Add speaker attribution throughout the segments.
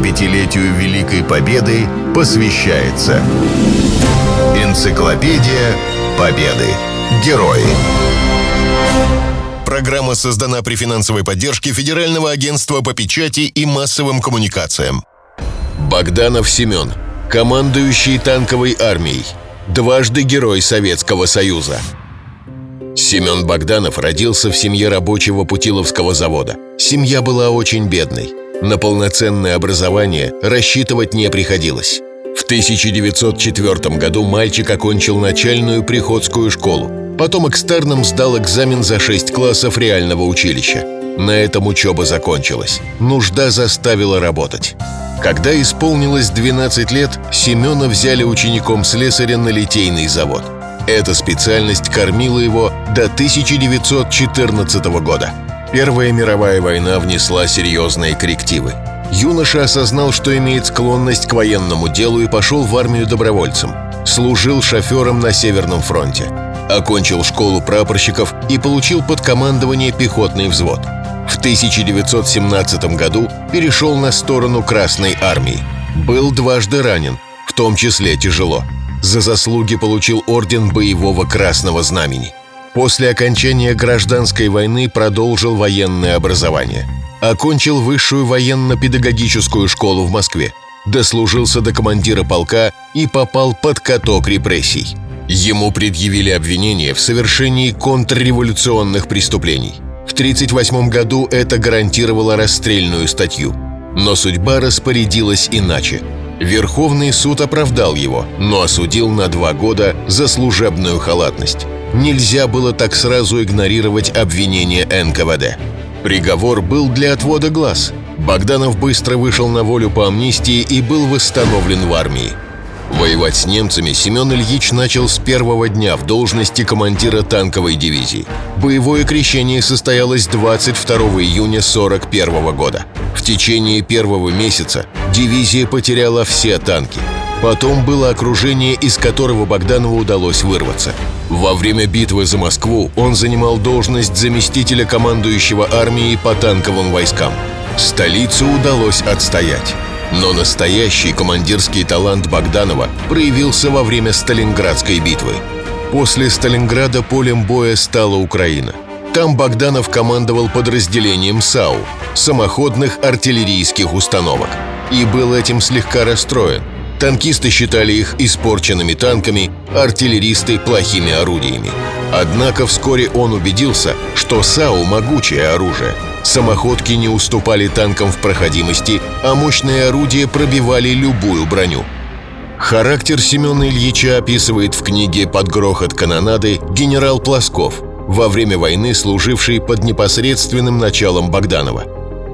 Speaker 1: 75-летию Великой Победы посвящается Энциклопедия Победы. Герои. Программа создана при финансовой поддержке Федерального агентства по печати и массовым коммуникациям.
Speaker 2: Богданов Семен, командующий танковой армией, дважды Герой Советского Союза. Семен Богданов родился в семье рабочего Путиловского завода. Семья была очень бедной. На полноценное образование рассчитывать не приходилось. В 1904 году мальчик окончил начальную приходскую школу. Потом экстерном сдал экзамен за 6 классов реального училища. На этом учеба закончилась. Нужда заставила работать. Когда исполнилось 12 лет, Семена взяли учеником слесаря на литейный завод. Эта специальность кормила его до 1914 года. Первая мировая война внесла серьезные коррективы. Юноша осознал, что имеет склонность к военному делу и пошел в армию добровольцем. Служил шофером на Северном фронте. Окончил школу прапорщиков и получил под командование пехотный взвод. В 1917 году перешел на сторону Красной армии. Был дважды ранен, в том числе тяжело. За заслуги получил орден Боевого Красного Знамени. После окончания гражданской войны продолжил военное образование. Окончил высшую военно-педагогическую школу в Москве. Дослужился до командира полка и попал под каток репрессий. Ему предъявили обвинение в совершении контрреволюционных преступлений. В 1938 году это гарантировало расстрельную статью. Но судьба распорядилась иначе. Верховный суд оправдал его, но осудил на два года за служебную халатность. Нельзя было так сразу игнорировать обвинение НКВД. Приговор был для отвода глаз. Богданов быстро вышел на волю по амнистии и был восстановлен в армии. Воевать с немцами Семен Ильич начал с первого дня в должности командира танковой дивизии. Боевое крещение состоялось 22 июня 1941 года. В течение первого месяца дивизия потеряла все танки – Потом было окружение, из которого Богданову удалось вырваться. Во время битвы за Москву он занимал должность заместителя командующего армией по танковым войскам. Столицу удалось отстоять. Но настоящий командирский талант Богданова проявился во время Сталинградской битвы. После Сталинграда полем боя стала Украина. Там Богданов командовал подразделением САУ – самоходных артиллерийских установок. И был этим слегка расстроен – Танкисты считали их испорченными танками, артиллеристы – плохими орудиями. Однако вскоре он убедился, что САУ – могучее оружие. Самоходки не уступали танкам в проходимости, а мощные орудия пробивали любую броню. Характер Семена Ильича описывает в книге «Под грохот канонады» генерал Плосков, во время войны служивший под непосредственным началом Богданова.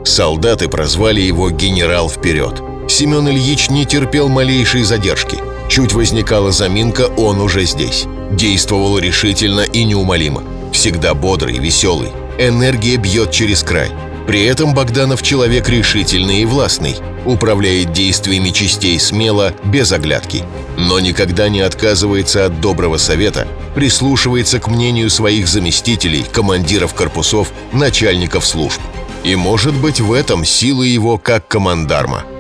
Speaker 2: Солдаты прозвали его «генерал вперед». Семен Ильич не терпел малейшей задержки. Чуть возникала заминка, он уже здесь. Действовал решительно и неумолимо. Всегда бодрый, веселый. Энергия бьет через край. При этом Богданов человек решительный и властный, управляет действиями частей смело, без оглядки. Но никогда не отказывается от доброго совета, прислушивается к мнению своих заместителей, командиров корпусов, начальников служб. И может быть в этом сила его как командарма –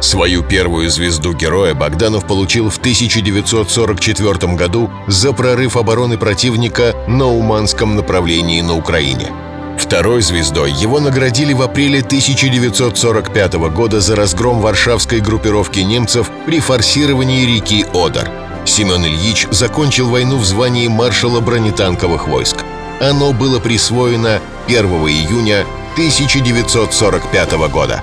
Speaker 2: Свою первую звезду героя Богданов получил в 1944 году за прорыв обороны противника на Уманском направлении на Украине. Второй звездой его наградили в апреле 1945 года за разгром варшавской группировки немцев при форсировании реки Одар. Семен Ильич закончил войну в звании маршала бронетанковых войск. Оно было присвоено 1 июня 1945 года.